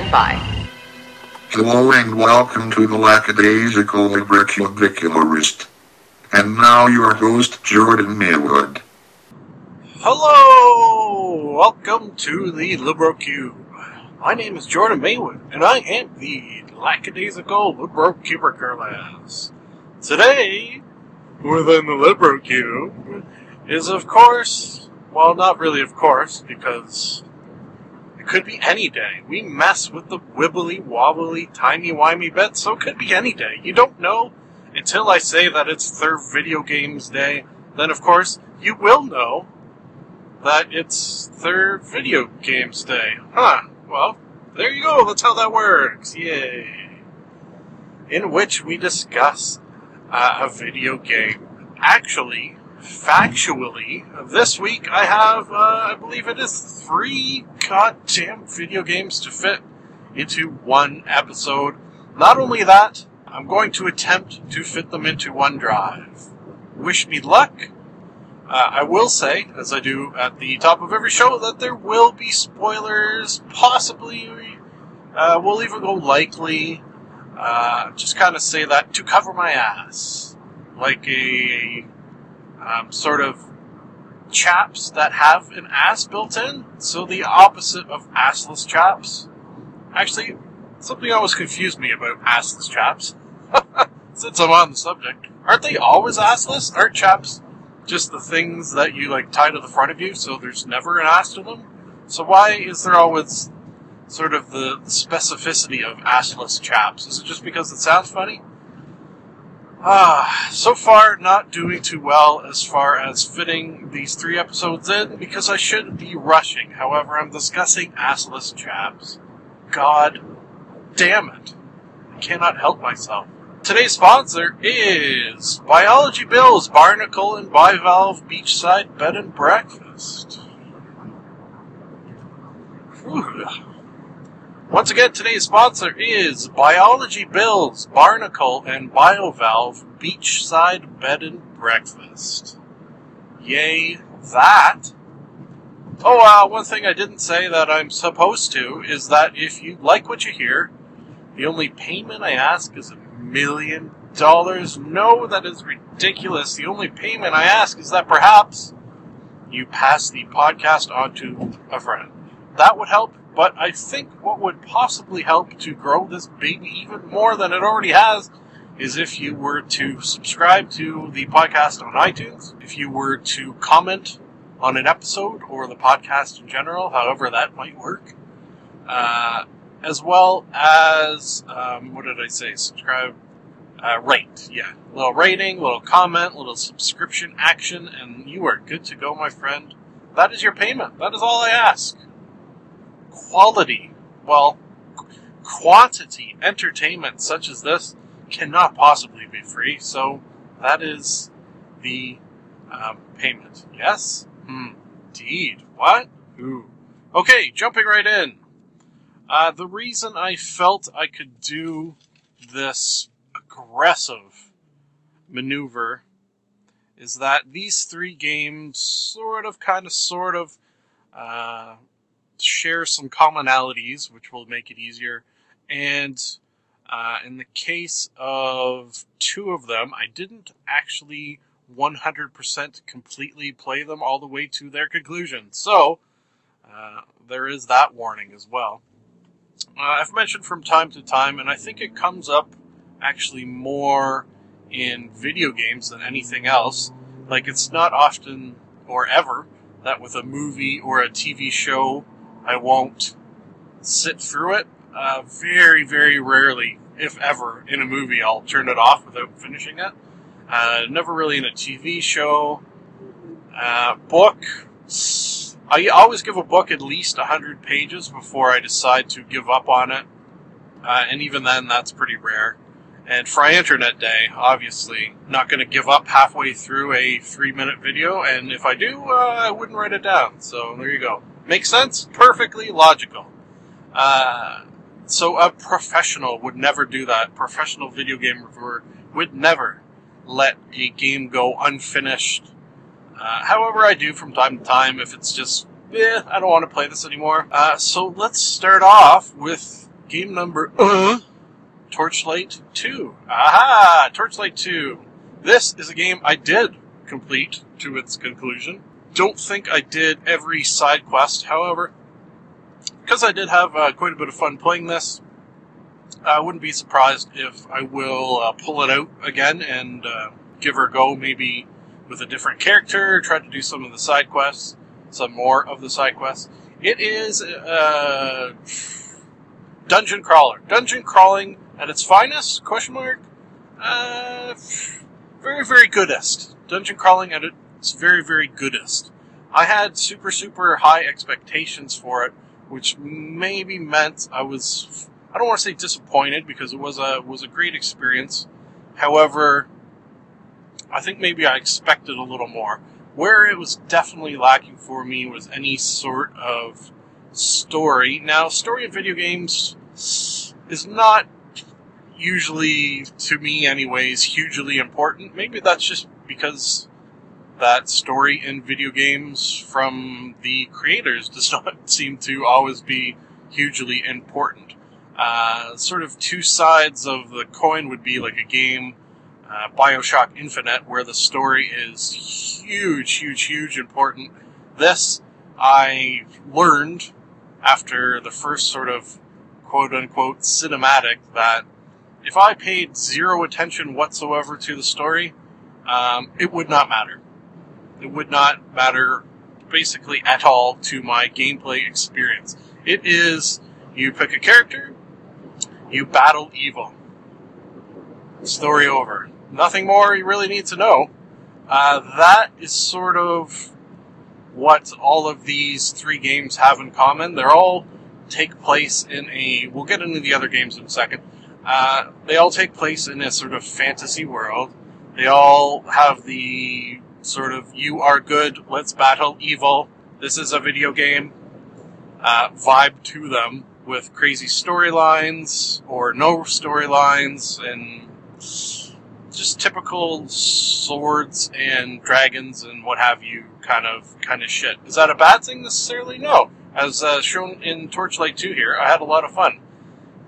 stand by. Hello and welcome to the Lackadaisical Librocubicularist. And now your host, Jordan Maywood. Hello! Welcome to the Libro Cube. My name is Jordan Maywood, and I am the lackadaisical Libro Cubiculus. Today, within the Libro Cube, is of course, well, not really of course, because it could be any day. We mess with the wibbly wobbly, timey wimey bits, so it could be any day. You don't know until I say that it's third video games day. Then, of course, you will know that it's third video games day. Huh. Well, there you go. That's how that works. Yay. In which we discuss uh, a video game. Actually, factually, this week I have, uh, I believe it is three goddamn video games to fit into one episode. Not only that, I'm going to attempt to fit them into one drive. Wish me luck. Uh, I will say, as I do at the top of every show, that there will be spoilers. Possibly, uh, we'll even go likely. Uh, just kind of say that to cover my ass, like a um, sort of chaps that have an ass built in. So the opposite of assless chaps. Actually, something always confused me about assless chaps. Since I'm on the subject, aren't they always assless? Aren't chaps just the things that you like tie to the front of you, so there's never an ass to them? So why is there always sort of the, the specificity of assless chaps? Is it just because it sounds funny? Ah, so far not doing too well as far as fitting these three episodes in because I shouldn't be rushing. However, I'm discussing assless chaps. God damn it. I cannot help myself. Today's sponsor is Biology Bills Barnacle and Bivalve Beachside Bed and Breakfast. Once again, today's sponsor is Biology Bills Barnacle and Biovalve Beachside Bed and Breakfast. Yay, that. Oh, uh, one thing I didn't say that I'm supposed to is that if you like what you hear, the only payment I ask is a million dollars. No, that is ridiculous. The only payment I ask is that perhaps you pass the podcast on to a friend. That would help, but I think what would possibly help to grow this baby even more than it already has is if you were to subscribe to the podcast on iTunes, if you were to comment on an episode or the podcast in general, however that might work. Uh, as well as um, what did I say? Subscribe, uh, rate. Yeah, little rating, little comment, little subscription action, and you are good to go, my friend. That is your payment. That is all I ask. Quality, well, quantity entertainment such as this cannot possibly be free. So that is the um, payment. Yes, indeed. What? Ooh. Okay, jumping right in. Uh, the reason I felt I could do this aggressive maneuver is that these three games sort of, kind of, sort of uh, share some commonalities, which will make it easier. And uh, in the case of two of them, I didn't actually 100% completely play them all the way to their conclusion. So, uh, there is that warning as well. Uh, I've mentioned from time to time, and I think it comes up actually more in video games than anything else. Like, it's not often or ever that with a movie or a TV show, I won't sit through it. Uh, very, very rarely, if ever, in a movie, I'll turn it off without finishing it. Uh, never really in a TV show. Uh, book, I always give a book at least 100 pages before I decide to give up on it. Uh, and even then, that's pretty rare. And for Internet Day, obviously, not going to give up halfway through a three minute video, and if I do, uh, I wouldn't write it down. So there you go. Makes sense? Perfectly logical. Uh, so a professional would never do that. Professional video game reviewer would never let a game go unfinished uh, however, I do from time to time if it's just, eh, I don't want to play this anymore. Uh, so let's start off with game number uh, Torchlight 2. Aha! Torchlight 2. This is a game I did complete to its conclusion. Don't think I did every side quest, however, because I did have uh, quite a bit of fun playing this, I wouldn't be surprised if I will uh, pull it out again and uh, give her a go, maybe with a different character, try to do some of the side quests, some more of the side quests. It is uh, dungeon crawler, dungeon crawling at its finest? Question mark. Uh, very very goodest dungeon crawling at its very very goodest. I had super super high expectations for it, which maybe meant I was I don't want to say disappointed because it was a was a great experience. However, I think maybe I expected a little more. Where it was definitely lacking for me was any sort of story. Now, story in video games is not usually, to me anyways, hugely important. Maybe that's just because that story in video games from the creators does not seem to always be hugely important. Uh, sort of two sides of the coin would be like a game, uh, Bioshock Infinite, where the story is huge, huge, huge important. This, I learned after the first sort of quote unquote cinematic that if I paid zero attention whatsoever to the story, um, it would not matter. It would not matter basically at all to my gameplay experience. It is you pick a character, you battle evil. Story over. Nothing more you really need to know. Uh, that is sort of what all of these three games have in common. They're all take place in a. We'll get into the other games in a second. Uh, they all take place in a sort of fantasy world. They all have the sort of "you are good, let's battle evil." This is a video game uh, vibe to them with crazy storylines or no storylines and just typical swords and dragons and what have you kind of kind of shit. Is that a bad thing necessarily? No. As uh, shown in Torchlight 2 here, I had a lot of fun.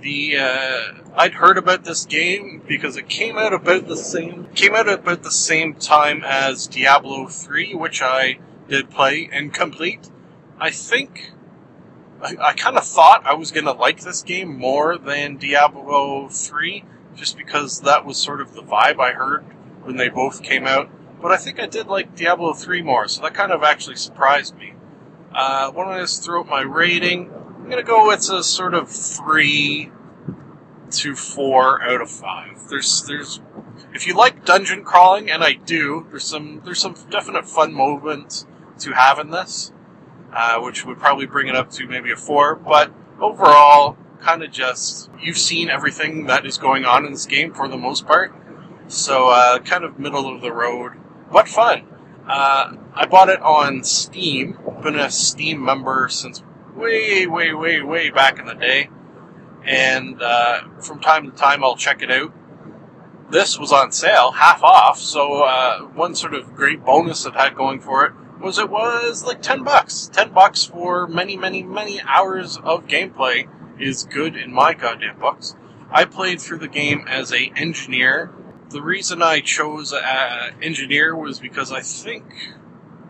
The uh, I'd heard about this game because it came out about the same came out about the same time as Diablo 3, which I did play and complete. I think I, I kind of thought I was going to like this game more than Diablo 3, just because that was sort of the vibe I heard when they both came out. But I think I did like Diablo 3 more, so that kind of actually surprised me. Uh, when I just throw up my rating, I'm going to go it's a sort of 3 to 4 out of 5. There's, there's, if you like dungeon crawling, and I do, there's some, there's some definite fun moments to have in this uh, which would probably bring it up to maybe a four. But overall, kind of just you've seen everything that is going on in this game for the most part. So uh, kind of middle of the road, but fun. Uh, I bought it on Steam. Been a Steam member since way, way, way, way back in the day, and uh, from time to time I'll check it out. This was on sale, half off. So uh, one sort of great bonus it had going for it was it was like 10 bucks. 10 bucks for many, many, many hours of gameplay is good in my goddamn books. I played through the game as a engineer. The reason I chose uh, engineer was because I think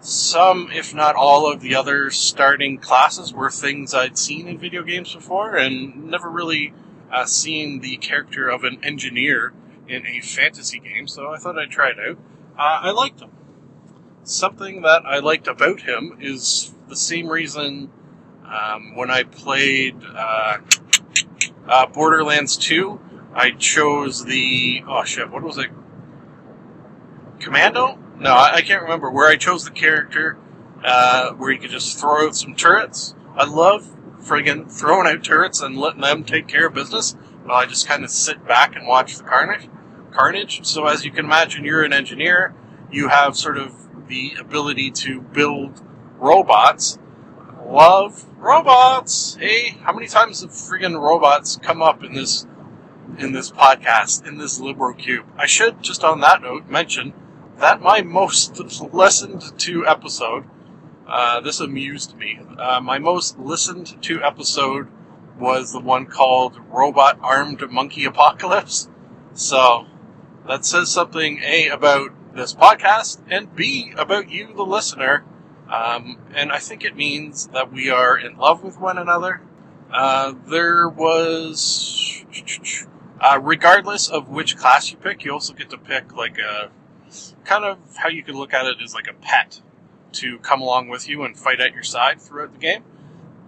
some, if not all, of the other starting classes were things I'd seen in video games before, and never really uh, seen the character of an engineer in a fantasy game. So I thought I'd try it out. Uh, I liked him. something that I liked about him is the same reason um, when I played uh, uh, Borderlands 2, I chose the oh shit, what was it? Commando? No, I, I can't remember where I chose the character uh, where you could just throw out some turrets. I love friggin' throwing out turrets and letting them take care of business while I just kind of sit back and watch the carnage. Carnage. So as you can imagine, you're an engineer. You have sort of the ability to build robots. Love robots. Hey, how many times have friggin' robots come up in this in this podcast, in this Libro Cube? I should just on that note mention that my most listened to episode, uh, this amused me. Uh, my most listened to episode was the one called Robot Armed Monkey Apocalypse. So that says something A about this podcast and B about you, the listener. Um, and I think it means that we are in love with one another. Uh, there was, uh, regardless of which class you pick, you also get to pick like a kind of how you could look at it as like a pet to come along with you and fight at your side throughout the game.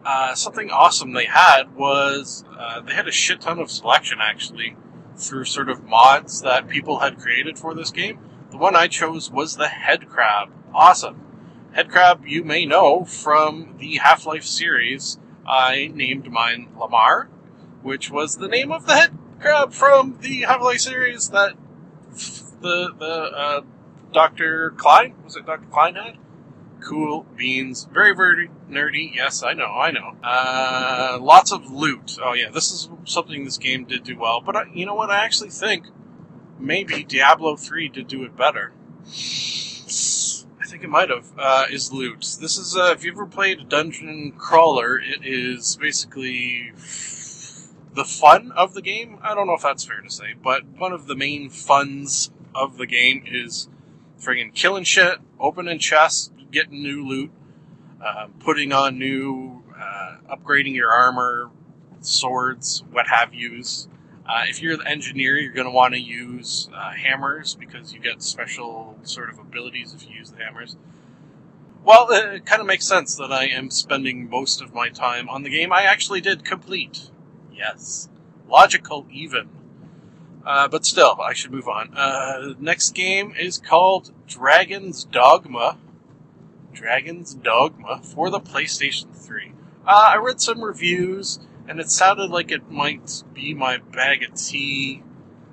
Uh, something awesome they had was uh, they had a shit ton of selection actually through sort of mods that people had created for this game. The one I chose was the head crab. Awesome. Head crab you may know from the Half Life series. I named mine Lamar, which was the name of the head crab from the Half Life series that the the uh, Dr. Klein was it Dr. Klein had? Cool beans, very very nerdy. Yes, I know, I know. Uh, lots of loot. Oh yeah, this is something this game did do well. But I, you know what? I actually think maybe Diablo three did do it better. I think it might have. Uh, is loot. This is uh, if you ever played a dungeon crawler, it is basically the fun of the game. I don't know if that's fair to say, but one of the main funs of the game is friggin' killing shit, opening chests, getting new loot, uh, putting on new, uh, upgrading your armor, swords, what have yous. Uh, if you're the engineer, you're going to want to use uh, hammers because you get special sort of abilities if you use the hammers. Well, it kind of makes sense that I am spending most of my time on the game I actually did complete. Yes. Logical, even. Uh, but still, I should move on. Uh, next game is called Dragon's Dogma. Dragon's Dogma for the PlayStation 3. Uh, I read some reviews, and it sounded like it might be my bag of tea.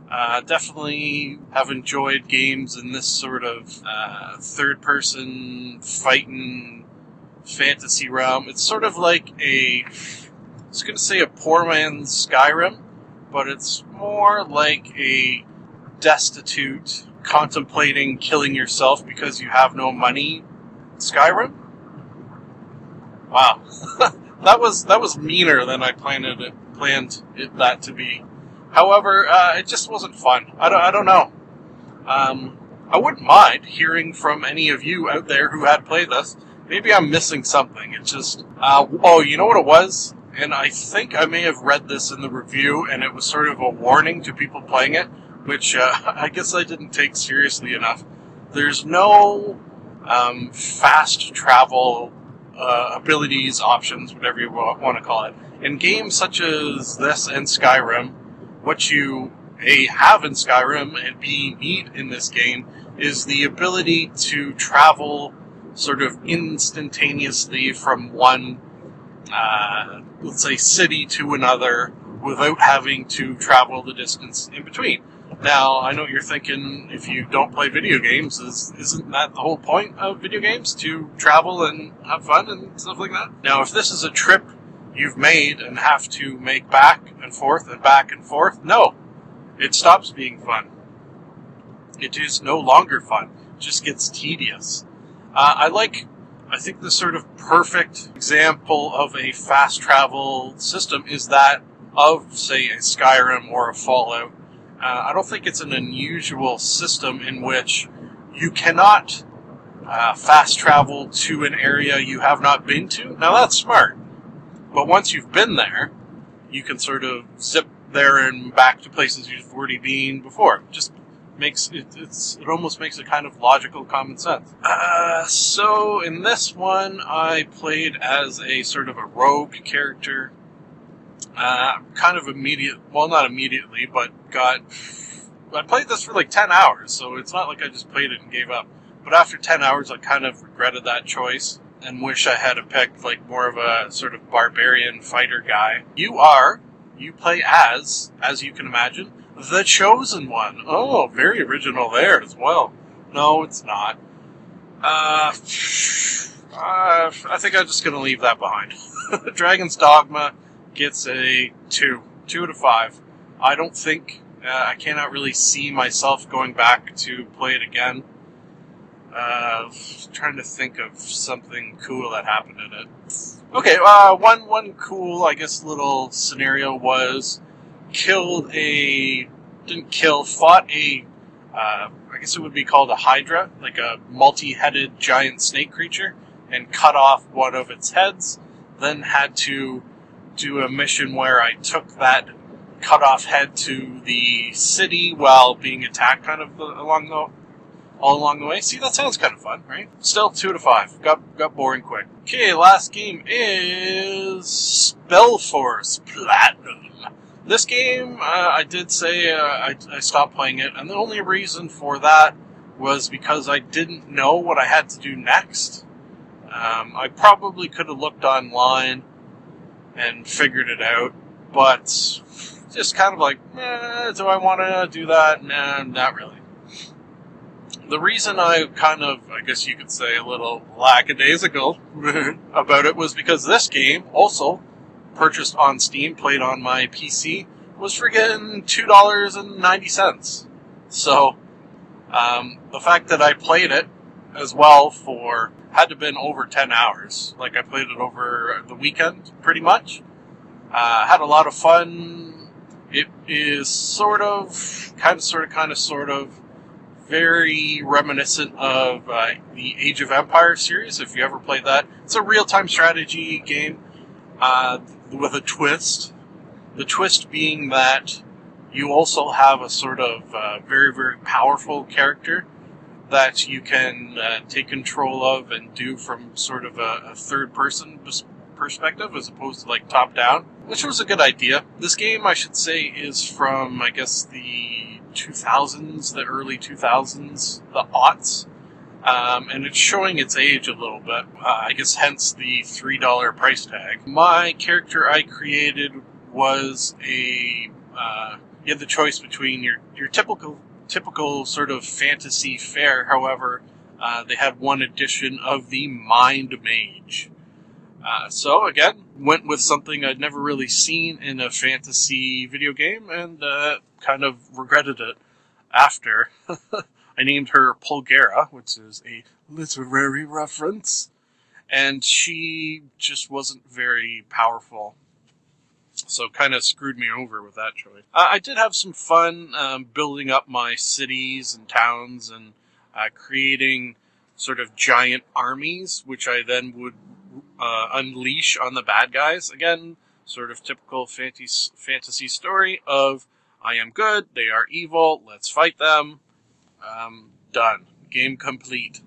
Uh, definitely have enjoyed games in this sort of uh, third person fighting fantasy realm. It's sort of like a, I was going to say a poor man's Skyrim, but it's more like a destitute, contemplating killing yourself because you have no money Skyrim. Wow, that was that was meaner than I planned it planned it, that to be. However, uh, it just wasn't fun. I don't, I don't know. Um, I wouldn't mind hearing from any of you out there who had played this. Maybe I'm missing something. It's just, uh, oh, you know what it was? And I think I may have read this in the review, and it was sort of a warning to people playing it, which uh, I guess I didn't take seriously enough. There's no um, fast travel uh, abilities, options, whatever you want to call it. In games such as this and Skyrim, what you A have in Skyrim and B need in this game is the ability to travel sort of instantaneously from one, uh, let's say, city to another without having to travel the distance in between. Now, I know you're thinking if you don't play video games, is, isn't that the whole point of video games? To travel and have fun and stuff like that? Now, if this is a trip you've made and have to make back and forth and back and forth, no. It stops being fun. It is no longer fun. It just gets tedious. Uh, I like, I think the sort of perfect example of a fast travel system is that of, say, a Skyrim or a Fallout uh, I don't think it's an unusual system in which you cannot uh, fast travel to an area you have not been to. Now that's smart, but once you've been there, you can sort of zip there and back to places you've already been before. Just makes it, it's it almost makes a kind of logical common sense. Uh, so in this one, I played as a sort of a rogue character uh, kind of immediate, well, not immediately, but got. I played this for like 10 hours, so it's not like I just played it and gave up. But after 10 hours, I kind of regretted that choice and wish I had picked like more of a sort of barbarian fighter guy. You are, you play as, as you can imagine, the chosen one. Oh, very original there as well. No, it's not. Uh, uh I think I'm just gonna leave that behind. Dragon's Dogma gets a two, two to five. I don't think uh, I cannot really see myself going back to play it again. Uh, trying to think of something cool that happened in it. Okay, uh, one one cool, I guess, little scenario was killed a didn't kill, fought a, uh, I guess it would be called a hydra, like a multi-headed giant snake creature, and cut off one of its heads. Then had to do a mission where I took that cut off head to the city while being attacked, kind of along the all along the way. See, that sounds kind of fun, right? Still two to five. Got got boring quick. Okay, last game is Spellforce Platinum. This game, uh, I did say uh, I, I stopped playing it, and the only reason for that was because I didn't know what I had to do next. Um, I probably could have looked online and figured it out, but just kind of like, eh, do I want to do that? Nah, not really the reason I kind of, I guess you could say, a little lackadaisical about it was because this game, also purchased on Steam, played on my PC, was friggin' two dollars and ninety cents. So, um, the fact that I played it as well for had to been over ten hours. Like I played it over the weekend, pretty much. Uh, had a lot of fun. It is sort of, kind of, sort of, kind of, sort of very reminiscent of uh, the Age of Empire series. If you ever played that, it's a real-time strategy game uh, with a twist. The twist being that you also have a sort of uh, very, very powerful character that you can uh, take control of and do from sort of a, a third-person perspective as opposed to like top-down, which was a good idea. This game, I should say, is from I guess the 2000s, the early 2000s, the aughts. Um, and it's showing its age a little bit. Uh, I guess hence the $3 price tag. My character I created was a, uh, you had the choice between your, your typical, typical sort of fantasy fare. However, uh, they had one edition of the Mind Mage. Uh, so again, went with something I'd never really seen in a fantasy video game, and uh, kind of regretted it after. I named her Polgara, which is a literary reference, and she just wasn't very powerful. So kind of screwed me over with that choice. Uh, I did have some fun um, building up my cities and towns and uh, creating sort of giant armies, which I then would uh, unleash on the bad guys. Again, sort of typical fantasy, fantasy story of I am good, they are evil, let's fight them. Um, done. Game complete.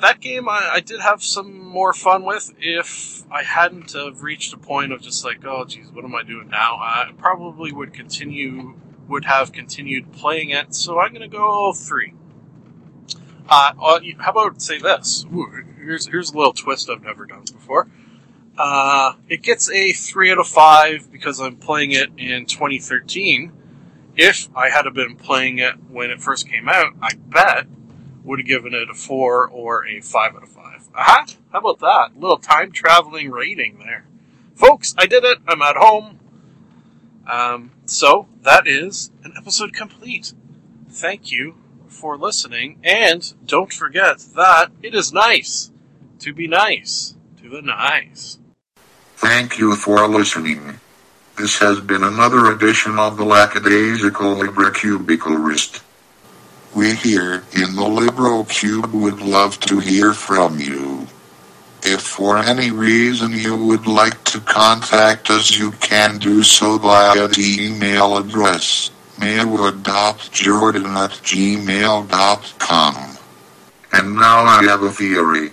That game I, I, did have some more fun with if I hadn't have reached a point of just like, oh geez, what am I doing now? I probably would continue, would have continued playing it, so I'm gonna go three. Uh, uh how about say this? Ooh, here's here's a little twist I've never done before. Uh, it gets a three out of five because I'm playing it in 2013. If I had been playing it when it first came out, I bet would have given it a four or a five out of five. Aha! How about that? Little time traveling rating there, folks. I did it. I'm at home. Um, so that is an episode complete. Thank you for listening, and don't forget that it is nice to be nice to the nice. Thank you for listening. This has been another edition of the Lackadaisical Librocubicularist. We here in the Libro Cube would love to hear from you. If for any reason you would like to contact us, you can do so via the email address maywood.jordan at gmail.com. And now I have a theory.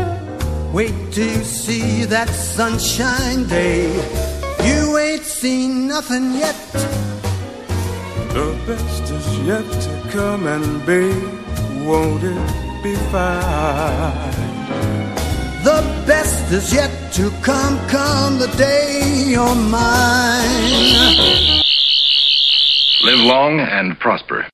Wait till you see that sunshine day. You ain't seen nothing yet. The best is yet to come, and babe, won't it be fine? The best is yet to come, come the day you're mine. Live long and prosper.